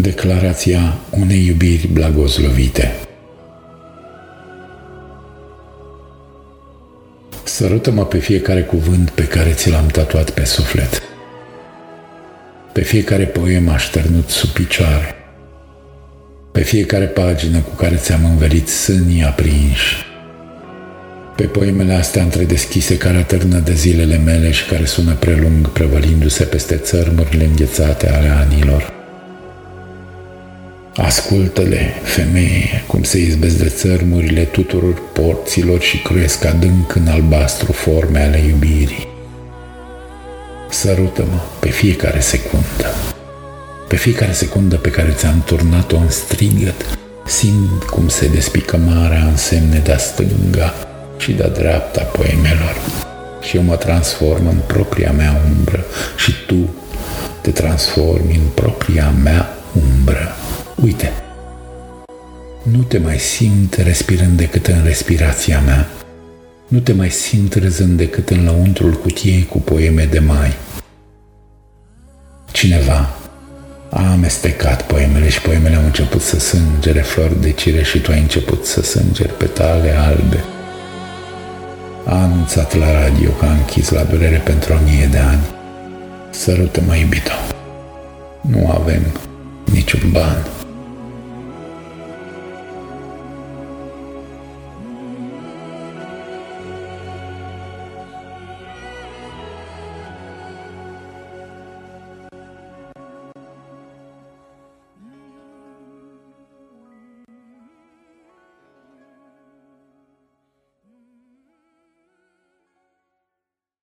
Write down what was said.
Declarația unei iubiri blagozlovite Sărută-mă pe fiecare cuvânt pe care ți l-am tatuat pe suflet. Pe fiecare poem așternut sub picioare. Pe fiecare pagină cu care ți-am învelit sânii aprinși. Pe poemele astea întredeschise care atârnă de zilele mele și care sună prelung prevălindu-se peste țărmurile înghețate ale anilor. Ascultă-le, femeie, cum se izbesc de țărmurile tuturor porților și cruiesc adânc în albastru forme ale iubirii. Sărută-mă pe fiecare secundă, pe fiecare secundă pe care ți-am turnat-o în strigăt, simt cum se despică marea în semne de-a stânga și de-a dreapta poemelor. Și eu mă transform în propria mea umbră și tu te transformi în propria mea umbră. Uite, nu te mai simt respirând decât în respirația mea. Nu te mai simt râzând decât în lăuntrul cutiei cu poeme de mai. Cineva a amestecat poemele și poemele au început să sângere flori de cire și tu ai început să sângeri petale albe. A anunțat la radio că a închis la durere pentru o mie de ani. Sărută-mă, iubito. Nu avem niciun ban.